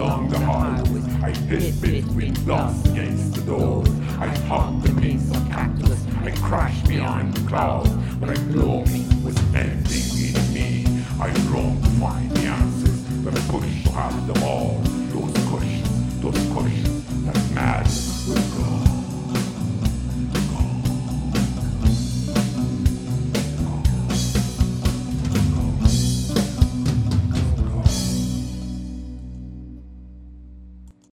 Along the hardwood, It bit with glass against the doors. I hugged the piece of cactus. I crashed behind the clouds. But I glory was ending in me. I roamed to find the answers, but I pushed have them all. Those questions, those questions